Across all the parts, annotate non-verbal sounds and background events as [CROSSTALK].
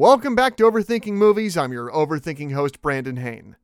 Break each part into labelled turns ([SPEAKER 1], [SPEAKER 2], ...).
[SPEAKER 1] Welcome back to Overthinking Movies. I'm your overthinking host, Brandon Hain.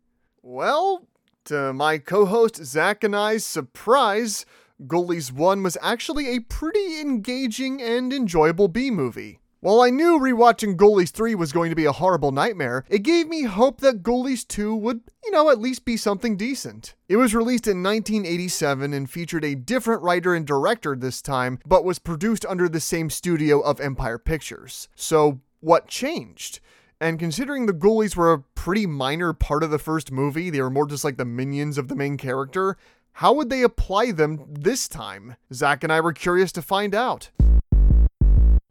[SPEAKER 1] Well, to my co host Zach and I's surprise, Ghoulies 1 was actually a pretty engaging and enjoyable B movie. While I knew rewatching Ghoulies 3 was going to be a horrible nightmare, it gave me hope that Ghoulies 2 would, you know, at least be something decent. It was released in 1987 and featured a different writer and director this time, but was produced under the same studio of Empire Pictures. So, what changed? And considering the Ghoulies were a pretty minor part of the first movie, they were more just like the minions of the main character, how would they apply them this time? Zach and I were curious to find out.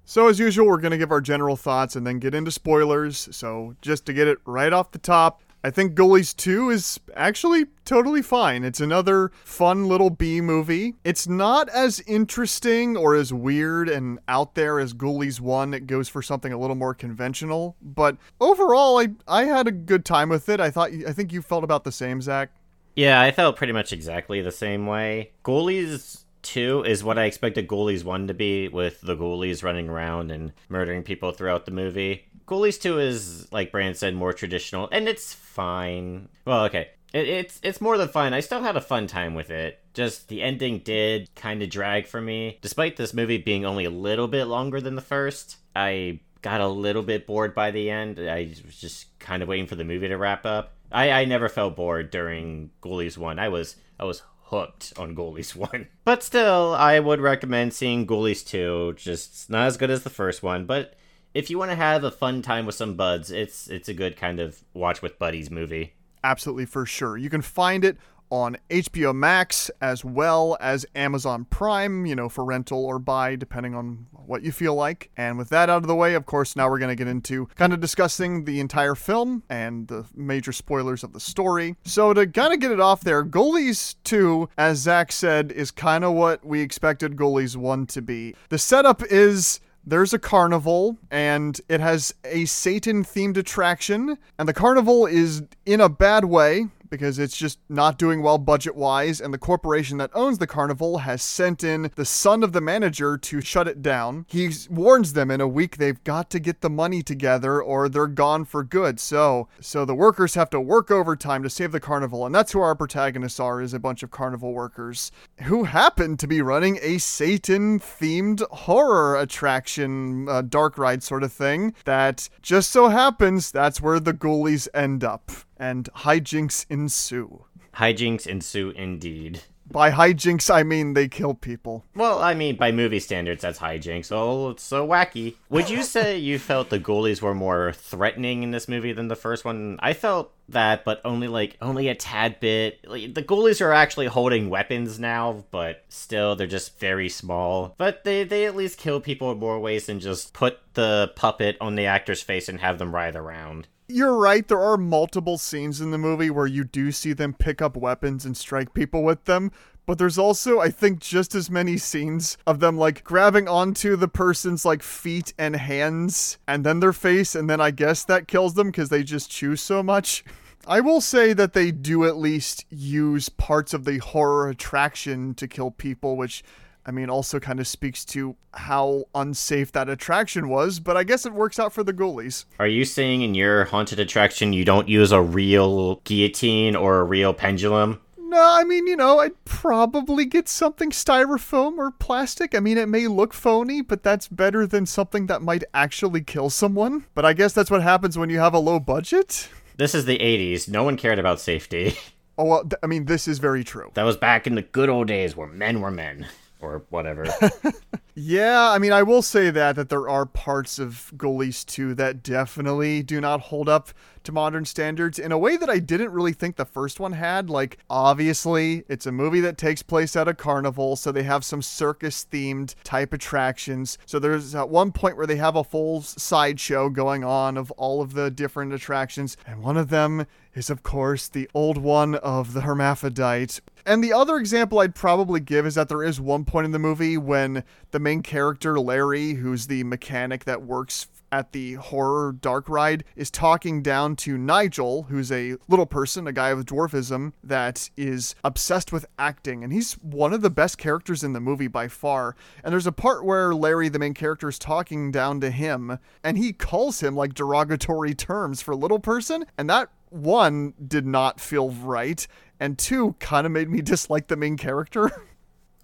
[SPEAKER 1] So, as usual, we're going to give our general thoughts and then get into spoilers. So, just to get it right off the top, I think Ghoulies 2 is actually totally fine. It's another fun little B movie. It's not as interesting or as weird and out there as Ghoulies 1. It goes for something a little more conventional, but overall I I had a good time with it. I thought I think you felt about the same, Zach.
[SPEAKER 2] Yeah, I felt pretty much exactly the same way. Ghoulies 2 is what I expected Ghoulies 1 to be, with the ghoulies running around and murdering people throughout the movie. Ghoulies 2 is, like Brand said, more traditional, and it's fine. Well, okay. It, it's it's more than fine. I still had a fun time with it. Just the ending did kind of drag for me. Despite this movie being only a little bit longer than the first, I got a little bit bored by the end. I was just kind of waiting for the movie to wrap up. I, I never felt bored during Ghoulies 1. I was I was hooked on Ghoulies [LAUGHS] 1. But still, I would recommend seeing Ghoulies 2. Just not as good as the first one, but if you want to have a fun time with some buds, it's it's a good kind of watch with buddies movie.
[SPEAKER 1] Absolutely for sure. You can find it on HBO Max as well as Amazon Prime, you know, for rental or buy, depending on what you feel like. And with that out of the way, of course, now we're going to get into kind of discussing the entire film and the major spoilers of the story. So, to kind of get it off there, Ghoulies 2, as Zach said, is kind of what we expected Ghoulies 1 to be. The setup is there's a carnival and it has a Satan themed attraction, and the carnival is in a bad way because it's just not doing well budget wise, and the corporation that owns the carnival has sent in the son of the manager to shut it down. He warns them in a week they've got to get the money together or they're gone for good. So, so the workers have to work overtime to save the carnival, and that's who our protagonists are is a bunch of carnival workers who happen to be running a Satan themed horror attraction, uh, dark ride sort of thing that just so happens that's where the ghoulies end up and hijinks ensue.
[SPEAKER 2] Hijinks ensue indeed.
[SPEAKER 1] By hijinks, I mean they kill people.
[SPEAKER 2] Well, I mean, by movie standards, that's hijinks. Oh, it's so wacky. Would you say you felt the ghoulies were more threatening in this movie than the first one? I felt that, but only like only a tad bit. Like, the ghoulies are actually holding weapons now, but still, they're just very small. But they they at least kill people in more ways than just put the puppet on the actor's face and have them writhe around
[SPEAKER 1] you're right. There are multiple scenes in the movie where you do see them pick up weapons and strike people with them. But there's also, I think, just as many scenes of them like grabbing onto the person's like feet and hands and then their face. And then I guess that kills them because they just chew so much. [LAUGHS] I will say that they do at least use parts of the horror attraction to kill people, which I mean, also kind of speaks to how unsafe that attraction was, but I guess it works out for the ghoulies.
[SPEAKER 2] Are you saying in your haunted attraction you don't use a real guillotine or a real pendulum?
[SPEAKER 1] No, I mean, you know, I'd probably get something styrofoam or plastic. I mean, it may look phony, but that's better than something that might actually kill someone. But I guess that's what happens when you have a low budget.
[SPEAKER 2] This is the 80s. No one cared about safety. [LAUGHS]
[SPEAKER 1] Oh, well, th- I mean, this is very true.
[SPEAKER 2] That was back in the good old days where men were men or whatever. [LAUGHS]
[SPEAKER 1] yeah, I mean, I will say that that there are parts of Ghoulies 2 that definitely do not hold up to modern standards in a way that I didn't really think the first one had. Like, obviously, it's a movie that takes place at a carnival, so they have some circus themed type attractions. So there's at one point where they have a full sideshow going on of all of the different attractions, and one of them is, of course, the old one of the hermaphrodite. And the other example I'd probably give is that there is one point in the movie when the main character, Larry, who's the mechanic that works at the horror dark ride is talking down to Nigel, who's a little person, a guy with dwarfism that is obsessed with acting. And he's one of the best characters in the movie by far. And there's a part where Larry, the main character, is talking down to him and he calls him like derogatory terms for little person. And that one did not feel right. And two kind of made me [LAUGHS] dislike the main character. [LAUGHS]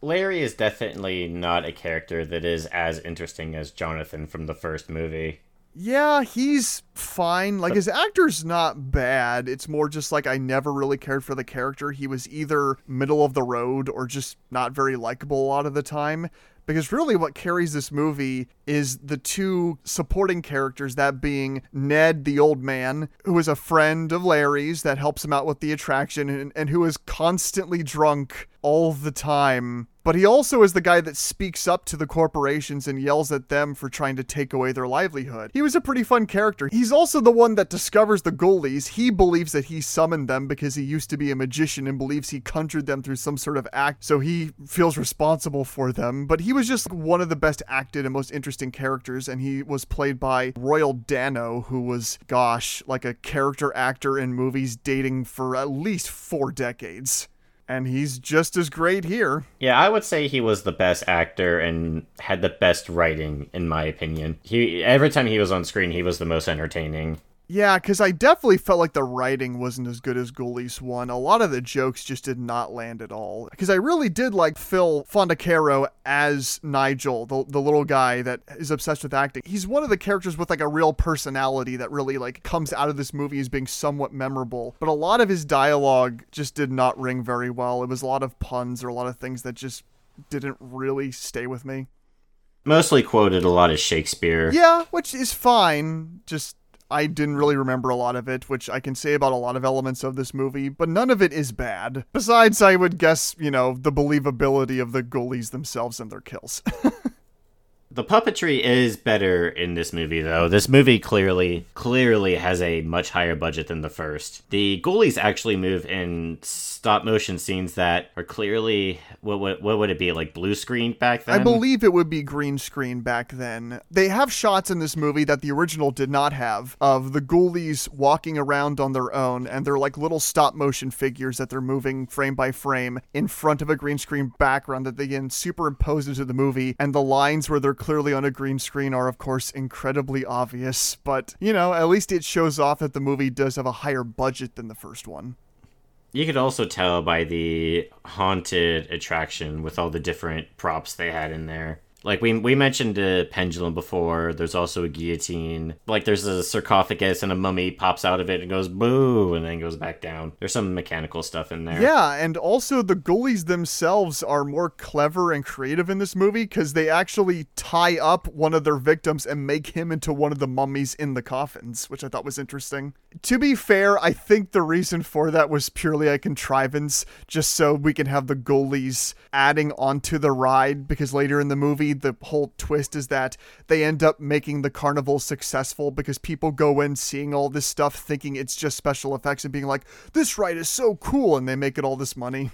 [SPEAKER 2] Larry is definitely not a character that is as interesting as Jonathan from the first movie.
[SPEAKER 1] Yeah, he's fine. Like his actor's not bad. It's more just like I never really cared for the character. He was either middle of the road or just not very likable a lot of the time. Because really, what carries this movie is the two supporting characters that being Ned, the old man, who is a friend of Larry's that helps him out with the attraction and, and who is constantly drunk all the time. But he also is the guy that speaks up to the corporations and yells at them for trying to take away their livelihood. He was a pretty fun character. He's also the one that discovers the ghoulies. He believes that he summoned them because he used to be a magician and believes he conjured them through some sort of act, so he feels responsible for them. But he was just one of the best acted and most interesting characters, and he was played by Royal Dano, who was, gosh, like a character actor in movies dating for at least four decades and he's just as great here.
[SPEAKER 2] Yeah, I would say he was the best actor and had the best writing in my opinion. He every time he was on screen, he was the most entertaining.
[SPEAKER 1] Yeah, because I definitely felt like the writing wasn't as good as Ghoulies 1. A lot of the jokes just did not land at all. Because I really did like Phil Fondacaro as Nigel, the, the little guy that is obsessed with acting. He's one of the characters with like a real personality that really like comes out of this movie as being somewhat memorable. But a lot of his dialogue just did not ring very well. It was a lot of puns or a lot of things that just didn't really stay with me.
[SPEAKER 2] Mostly quoted a lot of Shakespeare.
[SPEAKER 1] Yeah, which is fine. Just I didn't really remember a lot of it, which I can say about a lot of elements of this movie, but none of it is bad. Besides, I would guess, you know, the believability of the ghoulies themselves and their kills. [LAUGHS]
[SPEAKER 2] The puppetry is better in this movie, though. This movie clearly, clearly has a much higher budget than the first. The ghoulies actually move in stop motion scenes that are clearly what what, what would it be like blue screen back then?
[SPEAKER 1] I believe it would be green screen back then. They have shots in this movie that the original did not have of the ghoulies walking around on their own, and they're like little stop motion figures that they're moving frame by frame in front of a green screen background that they can superimpose into the movie, and the lines where they're clearly on a green screen are, of course, incredibly obvious. But, you know, at least it shows off that the movie does have a higher budget than the first one.
[SPEAKER 2] You could also tell by the haunted attraction with all the different props they had in there like we we mentioned a pendulum before. There's also a guillotine. Like there's a sarcophagus and a mummy pops out of it and goes boo and then goes back down. There's some mechanical stuff in there.
[SPEAKER 1] Yeah, and also the ghoulies themselves are more clever and creative in this movie because they actually tie up one of their victims and make him into one of the mummies in the coffins, which I thought was interesting. To be fair, I think the reason for that was purely a contrivance, just so we can have the ghoulies adding onto the ride because later in the movie the whole twist is that they end up making the carnival successful because people go in seeing all this stuff thinking it's just special effects and being like, this ride is so cool, and they make it all this money.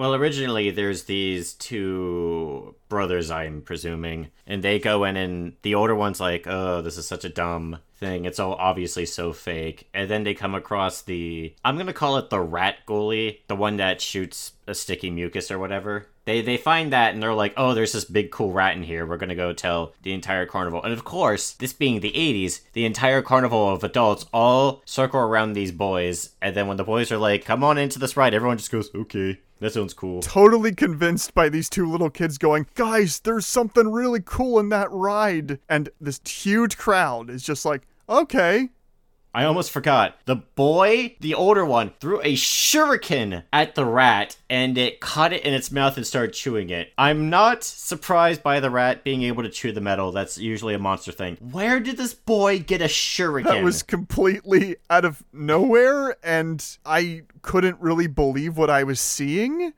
[SPEAKER 2] Well, originally there's these two brothers, I'm presuming, and they go in and the older one's like, "Oh, this is such a dumb thing. It's all obviously so fake." And then they come across the I'm going to call it the rat ghoulie, the one that shoots a sticky mucus or whatever. They they find that and they're like, "Oh, there's this big cool rat in here. We're to go tell the entire carnival." And of course, this being the 80s, the entire carnival of adults all circle around these boys, and then when the boys are like, "Come on into this ride." Everyone just goes, "Okay." That sounds cool.
[SPEAKER 1] Totally convinced by these two little kids going, guys, there's something really cool in that ride. And this huge crowd is just like, okay.
[SPEAKER 2] I almost forgot. The boy, the older one, threw a shuriken at the rat and it caught it in its mouth and started chewing it. I'm not surprised by the rat being able to chew the metal. That's usually a monster thing. Where did this boy get a shuriken?
[SPEAKER 1] That was completely out of nowhere and I couldn't really believe what I was seeing.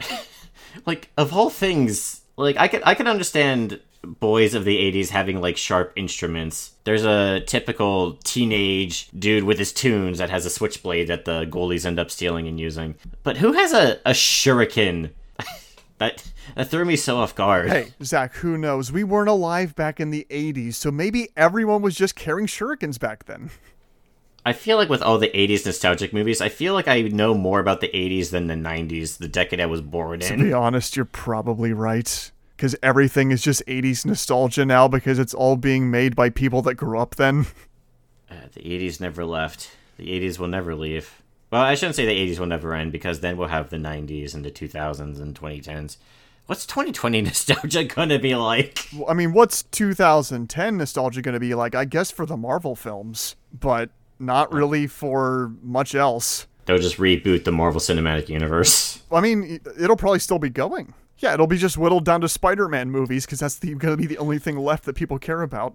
[SPEAKER 1] [LAUGHS]
[SPEAKER 2] like of all things, like I could I could understand boys of the 80s having like sharp instruments. There's a typical teenage dude with his tunes that has a switchblade that the ghoulies end up stealing and using. But who has a, a shuriken? [LAUGHS] That that threw me so off guard.
[SPEAKER 1] Hey, Zach, who knows? We weren't alive back in the 80s, so maybe everyone was just carrying shurikens back then.
[SPEAKER 2] I feel like with all the 80s nostalgic movies, I feel like I know more about the 80s than the 90s, the decade I was born in.
[SPEAKER 1] To be honest, you're probably right. Because everything is just 80s nostalgia now because it's all being made by people that grew up then. [LAUGHS]
[SPEAKER 2] Uh, the 80s never left. The 80s will never leave. Well, I shouldn't say the 80s will never end because then we'll have the 90s and the 2000s and 2010s. What's 2020 [LAUGHS] nostalgia gonna be like?
[SPEAKER 1] I mean, what's 2010 nostalgia going to be like? I guess for the Marvel films, but not really for much else.
[SPEAKER 2] They'll just reboot the Marvel Cinematic Universe.
[SPEAKER 1] I mean, it'll probably still be going. Yeah, it'll be just whittled down to Spider-Man movies because that's going to be the only thing left that people care about.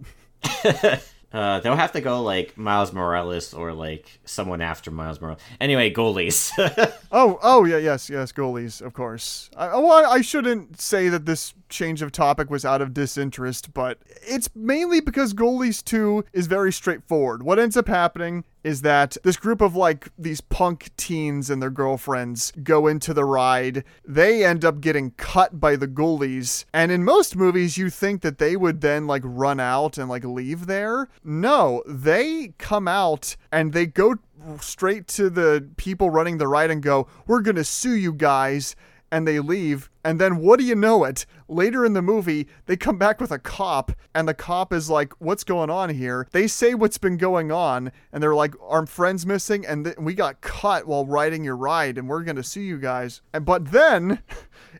[SPEAKER 1] [LAUGHS]
[SPEAKER 2] Uh, they'll have to go like Miles Morales or like someone after Miles Morales. Anyway, ghoulies. [LAUGHS]
[SPEAKER 1] Oh, oh yeah, yes, yes, ghoulies, of course. I, oh, I, I shouldn't say that this change of topic was out of disinterest, but it's mainly because ghoulies 2 is very straightforward. What ends up happening is that this group of like these punk teens and their girlfriends go into the ride. They end up getting cut by the ghoulies. And in most movies, you think that they would then like run out and like leave there. No, they come out and they go straight to the people running the ride and go, We're going to sue you guys. And they leave. And then what do you know it? Later in the movie, they come back with a cop. And the cop is like, What's going on here? They say what's been going on. And they're like, Our friend's missing. And th- we got caught while riding your ride. And we're going to sue you guys. And But then. [LAUGHS]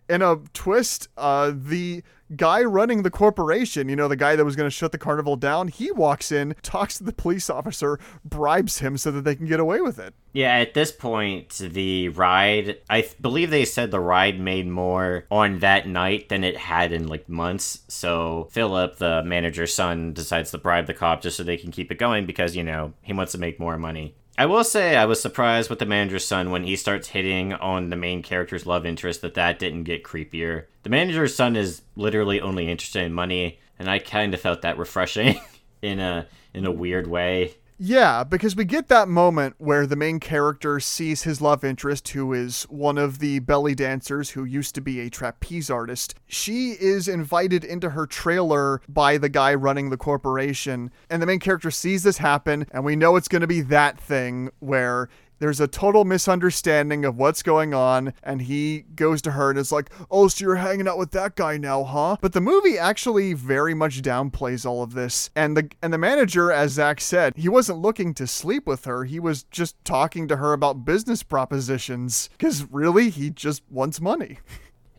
[SPEAKER 1] In a twist, uh, the guy running the corporation, you know, the guy that was going to shut the carnival down, he walks in, talks to the police officer, bribes him so that they can get away with it.
[SPEAKER 2] yeah, at this point, the ride, I th- believe they said the ride made more on that night than it had in like months. So Philip, the manager's son, decides to bribe the cop just so they can keep it going because, you know, he wants to make more money. I will say I was surprised with the manager's son when he starts hitting on the main character's love interest that that didn't get creepier. The manager's son is literally only interested in money, and I kind of felt that refreshing [LAUGHS] in a in a weird way.
[SPEAKER 1] Yeah, because we get that moment where the main character sees his love interest, who is one of the belly dancers who used to be a trapeze artist. She is invited into her trailer by the guy running the corporation, and the main character sees this happen, and we know it's going to be that thing where there's a total misunderstanding of what's going on, and he goes to her and is like, Oh, so you're hanging out with that guy now, huh? But the movie actually very much downplays all of this. And the and the manager, as Zach said, he wasn't looking to sleep with her. He was just talking to her about business propositions. Because really, he just wants money. [LAUGHS]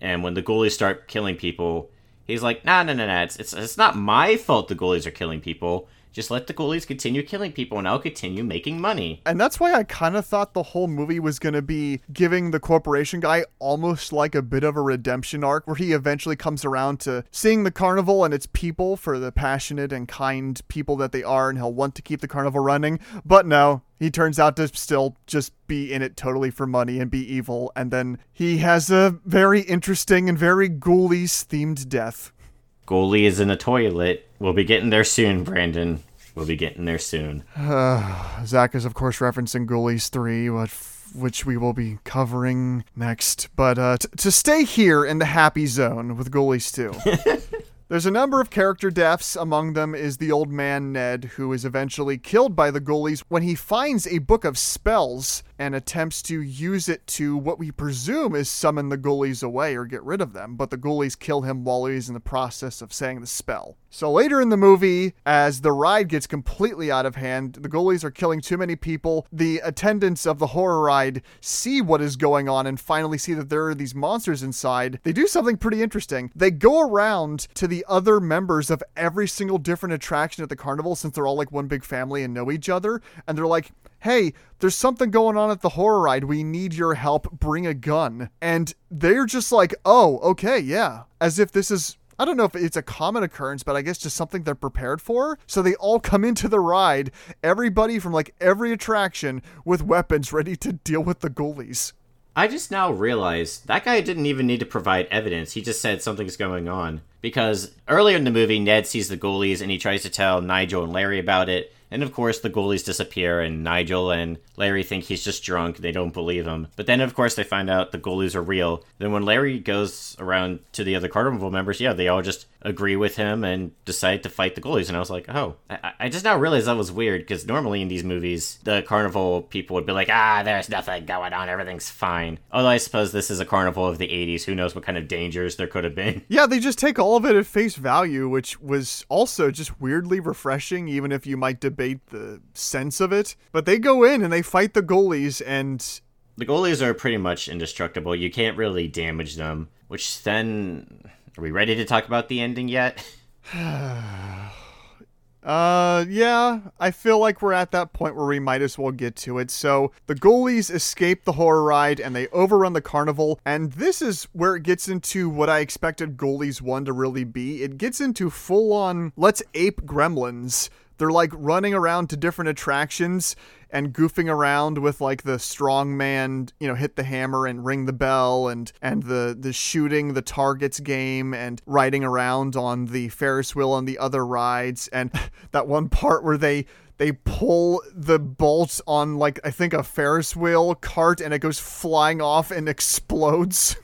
[SPEAKER 2] And when the ghoulies start killing people, he's like, "Nah, nah, nah, nah. It's it's, it's not my fault. The ghoulies are killing people. Just let the ghoulies continue killing people, and I'll continue making money."
[SPEAKER 1] And that's why I kind of thought the whole movie was going to be giving the corporation guy almost like a bit of a redemption arc where he eventually comes around to seeing the carnival and its people for the passionate and kind people that they are, and he'll want to keep the carnival running. But no, he turns out to still just be in it totally for money and be evil. And then he has a very interesting and very ghoulies themed death.
[SPEAKER 2] Ghoulie is in a toilet. We'll be getting there soon, Brandon. We'll be getting there soon. [SIGHS]
[SPEAKER 1] Zach is, of course, referencing Ghoulies 3, what, which we will be covering next. But uh, t- to stay here in the happy zone with Ghoulies 2. [LAUGHS] There's a number of character deaths. Among them is the old man Ned, who is eventually killed by the ghoulies when he finds a book of spells and attempts to use it to what we presume is summon the ghoulies away or get rid of them. But the ghoulies kill him while he's in the process of saying the spell. So later in the movie, as the ride gets completely out of hand, the ghoulies are killing too many people. The attendants of the horror ride see what is going on and finally see that there are these monsters inside. They do something pretty interesting. They go around to the other members of every single different attraction at the carnival since they're all like one big family and know each other. And they're like, hey, there's something going on at the horror ride. We need your help. Bring a gun. And they're just like, oh, okay, yeah. As if this is. I don't know if it's a common occurrence, but I guess just something they're prepared for. So they all come into the ride, everybody from like every attraction with weapons ready to deal with the ghoulies.
[SPEAKER 2] I just now realized that guy didn't even need to provide evidence. He just said something's going on. Because earlier in the movie, Ned sees the ghoulies and he tries to tell Nigel and Larry about it. And of course, the ghoulies disappear, and Nigel and Larry think he's just drunk. They don't believe him. But then, of course, they find out the ghoulies are real. Then, when Larry goes around to the other carnival members, yeah, they all just agree with him and decide to fight the ghoulies. And I was like, oh, I, I just now realized that was weird because normally in these movies, the carnival people would be like, ah, there's nothing going on, everything's fine. Although I suppose this is a carnival of the 80s. Who knows what kind of dangers there could have been. [LAUGHS]
[SPEAKER 1] Yeah, they just take all of it at face value, which was also just weirdly refreshing, even if you might debate the sense of it. But they go in and they fight the ghoulies, and
[SPEAKER 2] The ghoulies are pretty much indestructible. You can't really damage them, which then. Are we ready to talk about the ending yet? [LAUGHS] [SIGHS]
[SPEAKER 1] Uh, yeah, I feel like we're at that point where we might as well get to it. So, the ghoulies escape the horror ride and they overrun the carnival, and this is where it gets into what I expected Ghoulies 1 to really be. It gets into full on let's ape gremlins. They're like running around to different attractions and goofing around with like the strong man, you know, hit the hammer and ring the bell and and the the shooting the targets game and riding around on the Ferris wheel on the other rides and [LAUGHS] that one part where they they pull the bolt on like I think a Ferris wheel cart and it goes flying off and explodes.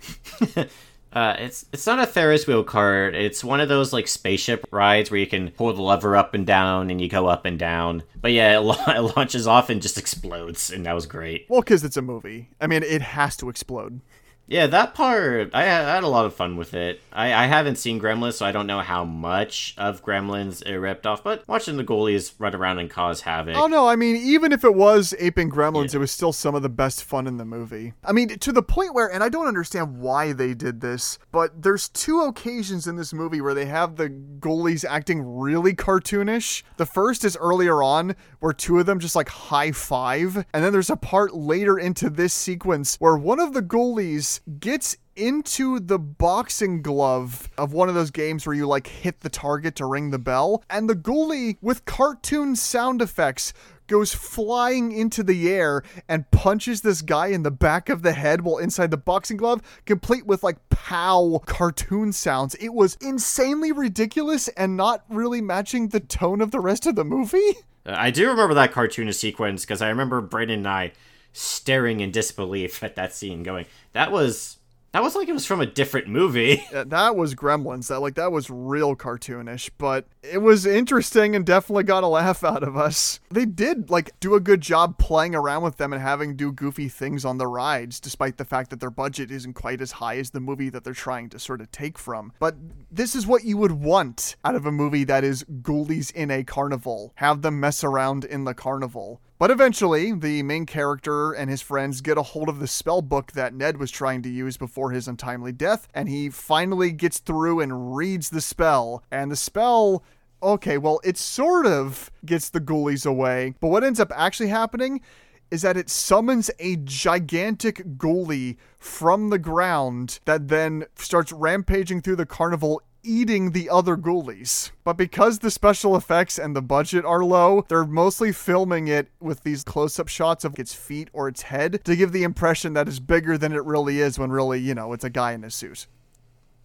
[SPEAKER 1] [LAUGHS]
[SPEAKER 2] Uh, it's it's not a Ferris wheel cart. It's one of those like spaceship rides where you can pull the lever up and down and you go up and down. But yeah, it, la- [LAUGHS] it launches off and just explodes, and that was great.
[SPEAKER 1] well, cuz it's a movie. I mean, it has to explode.
[SPEAKER 2] Yeah, that part I had, I had a lot of fun with it. I, I haven't seen Gremlins, so I don't know how much of Gremlins it ripped off. But watching the ghoulies run around and cause havoc.
[SPEAKER 1] Oh no, I mean, even if it was aping gremlins, it was still some of the best fun in the movie. I mean, to the point where, and I don't understand why they did this, but there's two occasions in this movie where they have the ghoulies acting really cartoonish. The first is earlier on, where two of them just like high five, and then there's a part later into this sequence where one of the ghoulies gets into the boxing glove of one of those games where you like hit the target to ring the bell, and the ghoulie with cartoon sound effects goes flying into the air and punches this guy in the back of the head while inside the boxing glove, complete with like pow cartoon sounds. It was insanely ridiculous and not really matching the tone of the rest of the movie.
[SPEAKER 2] I do remember that cartoonish sequence because I remember Brandon and I staring in disbelief at that scene, going, "That was that was like it was from a different movie." [LAUGHS]
[SPEAKER 1] Uh, that was Gremlins. That like that was real cartoonish, but it was interesting and definitely got a laugh out of us. They did like do a good job playing around with them and having do goofy things on the rides, despite the fact that their budget isn't quite as high as the movie that they're trying to sort of take from. But this is what you would want out of a movie that is ghoulies in a carnival. Have them mess around in the carnival. But eventually, the main character and his friends get a hold of the spell book that Ned was trying to use before his untimely death, and he finally gets through and reads the spell. And the spell okay, well, it sort of gets the ghoulies away, but what ends up actually happening is that it summons a gigantic ghoulie from the ground that then starts rampaging through the carnival eating the other ghoulies. But because the special effects and the budget are low, they're mostly filming it with these close-up shots of its feet or its head to give the impression that it's bigger than it really is when really, you know, it's a guy in a suit.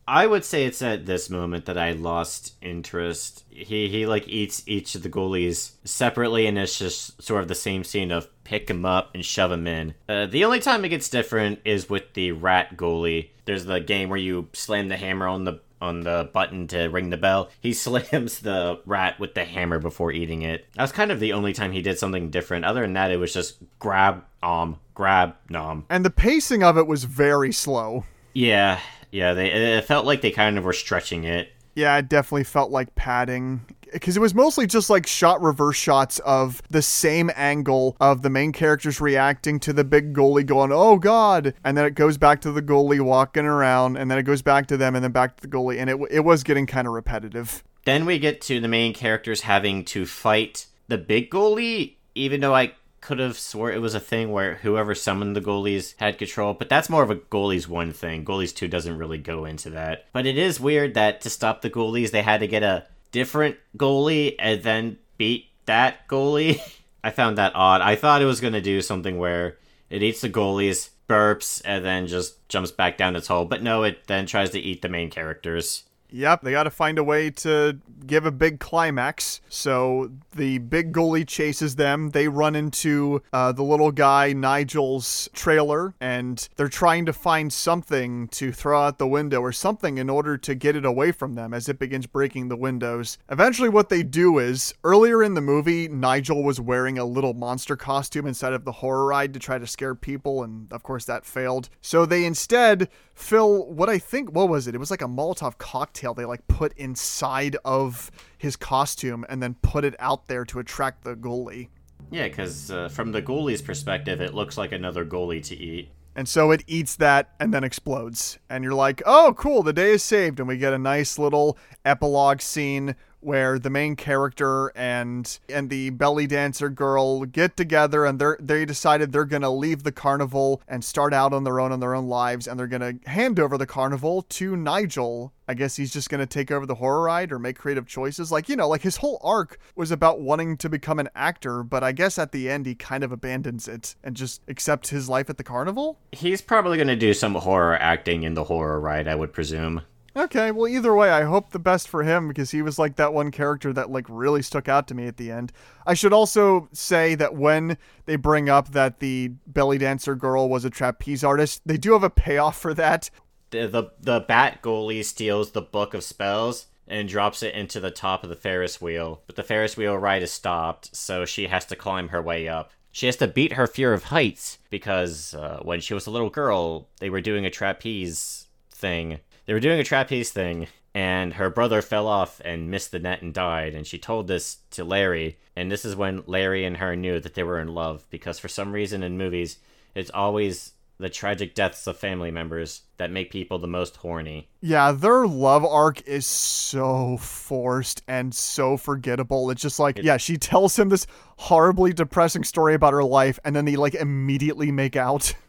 [SPEAKER 2] I would say it's at this moment that I lost interest. He he like eats each of the ghoulies separately, and it's just sort of the same scene of pick him up and shove him in. Uh, the only time it gets different is with the rat ghoulie. There's the game where you slam the hammer on the on the button to ring the bell. He [LAUGHS] slams the rat with the hammer before eating it. That was kind of the only time he did something different. Other than that, it was just grab, um, grab, nom.
[SPEAKER 1] And the pacing of it was very slow.
[SPEAKER 2] Yeah, yeah. They it felt like they kind of were stretching it.
[SPEAKER 1] Yeah, it definitely felt like padding. Because it was mostly just like shot reverse shots of the same angle of the main characters reacting to the big ghoulie going, oh God. And then it goes back to the ghoulie walking around, and then it goes back to them, and then back to the ghoulie. And it, it was getting kind of repetitive.
[SPEAKER 2] Then we get to the main characters having to fight the big ghoulie, even though I could have swore it was a thing where whoever summoned the ghoulies had control, but that's more of a ghoulies one thing. Ghoulies two doesn't really go into that. But it is weird that to stop the ghoulies, they had to get a different ghoulie and then beat that ghoulie. [LAUGHS] I found that odd. I thought it was going to do something where it eats the ghoulies, burps, and then just jumps back down its hole. But no, it then tries to eat the main characters.
[SPEAKER 1] Yep, they got to find a way to give a big climax. So the big ghoulie chases them. They run into uh, the little guy, Nigel's trailer, and they're trying to find something to throw out the window or something in order to get it away from them as it begins breaking the windows. Eventually, what they do is earlier in the movie, Nigel was wearing a little monster costume inside of the horror ride to try to scare people, and of course, that failed. So they instead fill what I think, what was it? It was like a Molotov cocktail they like put inside of his costume and then put it out there to attract the ghoulie.
[SPEAKER 2] Yeah, because uh, from the ghoulie's perspective, it looks like another ghoulie to eat.
[SPEAKER 1] And so it eats that and then explodes. And you're like, oh, cool, the day is saved. And we get a nice little epilogue scene where the main character and and the belly dancer girl get together and they they decided they're going to leave the carnival and start out on their own on their own lives and they're going to hand over the carnival to Nigel. I guess he's just going to take over the horror ride or make creative choices. Like, you know, like his whole arc was about wanting to become an actor, but I guess at the end he kind of abandons it and just accepts his life at the carnival.
[SPEAKER 2] He's probably going to do some horror acting in the horror ride, I would presume.
[SPEAKER 1] Okay, well, either way, I hope the best for him because he was like that one character that like really stuck out to me at the end. I should also say that when they bring up that the belly dancer girl was a trapeze artist, they do have a payoff for that.
[SPEAKER 2] The the, the bat ghoulie steals the book of spells and drops it into the top of the Ferris wheel, but the Ferris wheel ride is stopped, so she has to climb her way up. She has to beat her fear of heights because uh, when she was a little girl, they were doing a trapeze thing they were doing a trapeze thing and her brother fell off and missed the net and died and she told this to larry and this is when larry and her knew that they were in love because for some reason in movies it's always the tragic deaths of family members that make people the most horny.
[SPEAKER 1] Yeah their love arc is so forced and so forgettable. It's just like it, yeah she tells him this horribly depressing story about her life and then they like immediately make out [LAUGHS]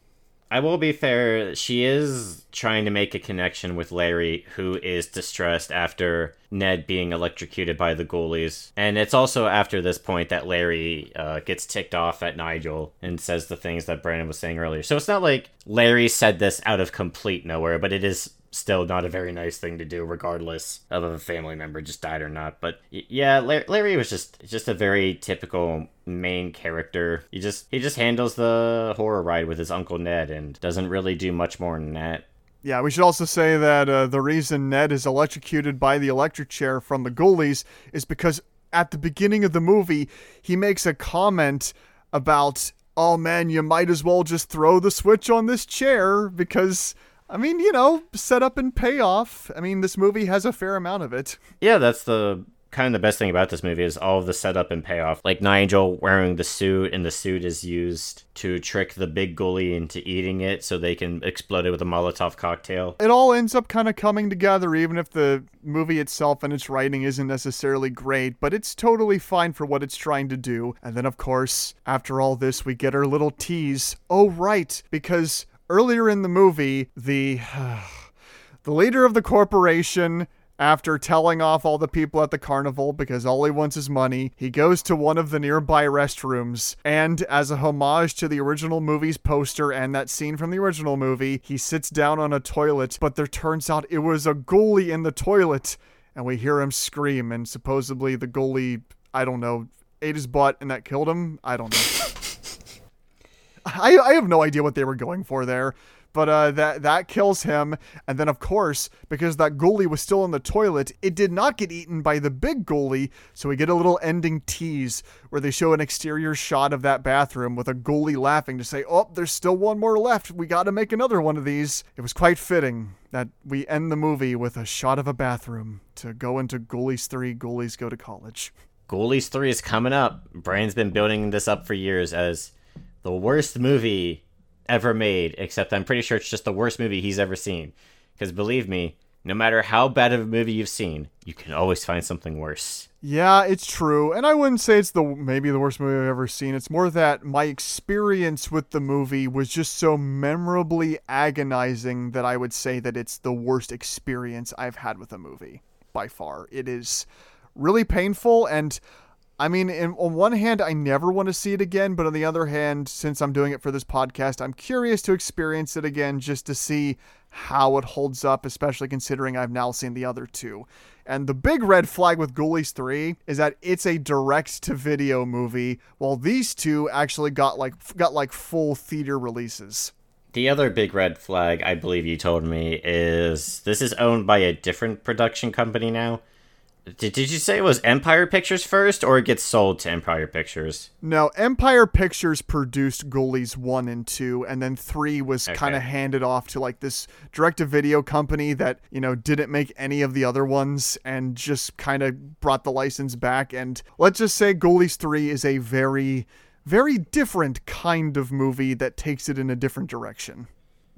[SPEAKER 2] I will be fair, she is trying to make a connection with Larry, who is distressed after Ned being electrocuted by the ghoulies. And it's also after this point that Larry uh, gets ticked off at Nigel and says the things that Brandon was saying earlier. So it's not like Larry said this out of complete nowhere, but it is still not a very nice thing to do, regardless of if a family member just died or not. But yeah, Larry was just just a very typical main character. He just he just handles the horror ride with his uncle Ned and doesn't really do much more than that.
[SPEAKER 1] Yeah, we should also say that uh, the reason Ned is electrocuted by the electric chair from the ghoulies is because at the beginning of the movie he makes a comment about, "Oh man, you might as well just throw the switch on this chair because." I mean, you know, setup and payoff. I mean, this movie has a fair amount of it.
[SPEAKER 2] Yeah, that's the kind of the best thing about this movie is all of the setup and payoff. Like Nigel wearing the suit, and the suit is used to trick the big ghoulie into eating it so they can explode it with a Molotov cocktail.
[SPEAKER 1] It all ends up kind of coming together, even if the movie itself and its writing isn't necessarily great, but it's totally fine for what it's trying to do. And then, of course, after all this, we get our little tease. Oh, right, because earlier in the movie, the [SIGHS] the leader of the corporation after telling off all the people at the carnival because all he wants is money, he goes to one of the nearby restrooms. And as a homage to the original movie's poster and that scene from the original movie, he sits down on a toilet, but there turns out it was a ghoulie in the toilet. And we hear him scream, and supposedly the ghoulie, I don't know, ate his butt and that killed him. I don't know. [LAUGHS] I, I have no idea what they were going for there. But uh, that that kills him, and then of course, because that ghoulie was still in the toilet, it did not get eaten by the big ghoulie. So we get a little ending tease where they show an exterior shot of that bathroom with a ghoulie laughing to say, "Oh, there's still one more left. We got to make another one of these." It was quite fitting that we end the movie with a shot of a bathroom to go into Ghoulies Three. Ghoulies go to college.
[SPEAKER 2] Ghoulies Three is coming up. Brian's been building this up for years as the worst movie ever made, except I'm pretty sure it's just the worst movie he's ever seen. Because believe me, no matter how bad of a movie you've seen, you can always find something worse.
[SPEAKER 1] Yeah, it's true. And I wouldn't say it's the maybe the worst movie I've ever seen. It's more that my experience with the movie was just so memorably agonizing that I would say that it's the worst experience I've had with a movie by far. It is really painful and I mean, in, on one hand, I never want to see it again, but on the other hand, since I'm doing it for this podcast, I'm curious to experience it again just to see how it holds up, especially considering I've now seen the other two. And the big red flag with Ghoulies 3 is that it's a direct to video movie, while these two actually got like got like full theater releases.
[SPEAKER 2] The other big red flag I believe you told me is this is owned by a different production company now. Did, did you say it was Empire Pictures first, or it gets sold to Empire Pictures?
[SPEAKER 1] No, Empire Pictures produced Ghoulies 1 and 2, and then 3 was
[SPEAKER 2] Okay.
[SPEAKER 1] kind of handed off to like this direct to video company that, you know, didn't make any of the other ones and just kind of brought the license back. And let's just say Ghoulies 3 is a very, very different kind of movie that takes it in a different direction.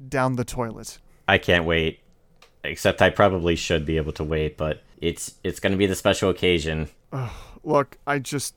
[SPEAKER 1] Down the toilet.
[SPEAKER 2] I can't wait. Except I probably should be able to wait, but it's it's going to be the special occasion.
[SPEAKER 1] Look, I just.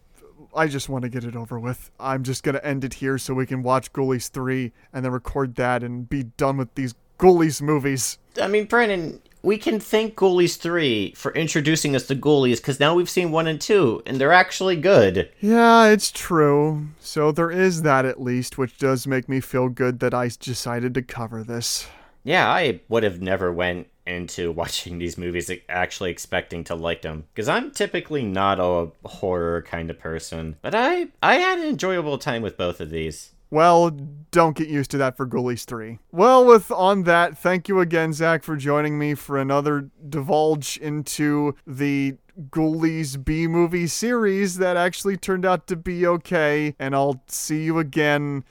[SPEAKER 1] I just want to get it over with. I'm just going to end it here so we can watch Ghoulies 3 and then record that and be done with these Ghoulies movies.
[SPEAKER 2] I mean, Brandon, we can thank Ghoulies 3 for introducing us to Ghoulies because now we've seen 1 and 2, and they're actually good.
[SPEAKER 1] Yeah, it's true. So there is that at least, which does make me feel good that I decided to cover this.
[SPEAKER 2] Yeah, I would have never went into [LAUGHS] watching these movies actually expecting to like them because I'm typically not a horror kind of person. But I I had an enjoyable time with both of these.
[SPEAKER 1] Well, don't get used to that for Ghoulies 3. Well, with on that, thank you again, Zach, for joining me for another divulge into the Ghoulies B movie series that actually turned out to be okay. And I'll see you again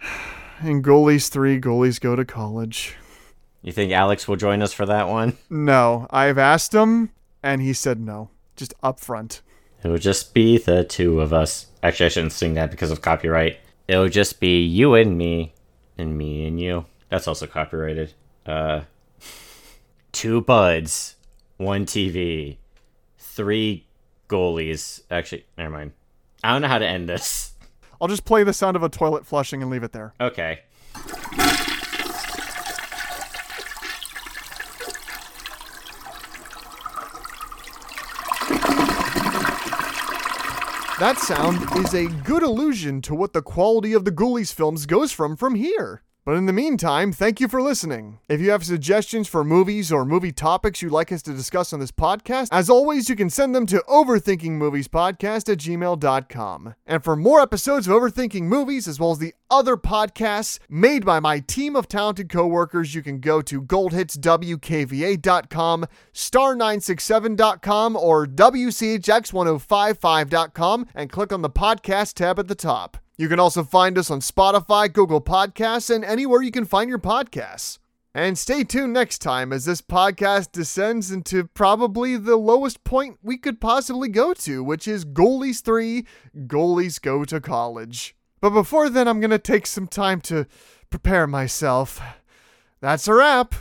[SPEAKER 1] [SIGHS] in Ghoulies 3 Ghoulies Go to College.
[SPEAKER 2] You think Alex will join us for that one?
[SPEAKER 1] No, I've asked him, and he said no. Just upfront.
[SPEAKER 2] It would just be the two of us. Actually, I shouldn't sing that because of copyright. It would just be you and me, and me and you. That's also copyrighted. Uh, [LAUGHS] two buds, one TV, three ghoulies. Actually, never mind. I don't know how to end this.
[SPEAKER 1] I'll just play the sound of a toilet flushing and leave it there.
[SPEAKER 2] Okay.
[SPEAKER 1] That sound is a good allusion to what the quality of the Ghoulies films goes from from here. But in the meantime, thank you for listening. If you have suggestions for movies or movie topics you'd like us to discuss on this podcast, as always, you can send them to overthinkingmoviespodcast at gmail.com. And for more episodes of Overthinking Movies, as well as the other podcasts made by my team of talented coworkers, you can go to goldhitswkva.com, star967.com, or wchx1055.com and click on the podcast tab at the top. You can also find us on Spotify, Google Podcasts, and anywhere you can find your podcasts. And stay tuned next time as this podcast descends into probably the lowest point we could possibly go to, which is Ghoulies 3 Ghoulies Go to College. But before then, I'm going to take some time to prepare myself. That's a wrap.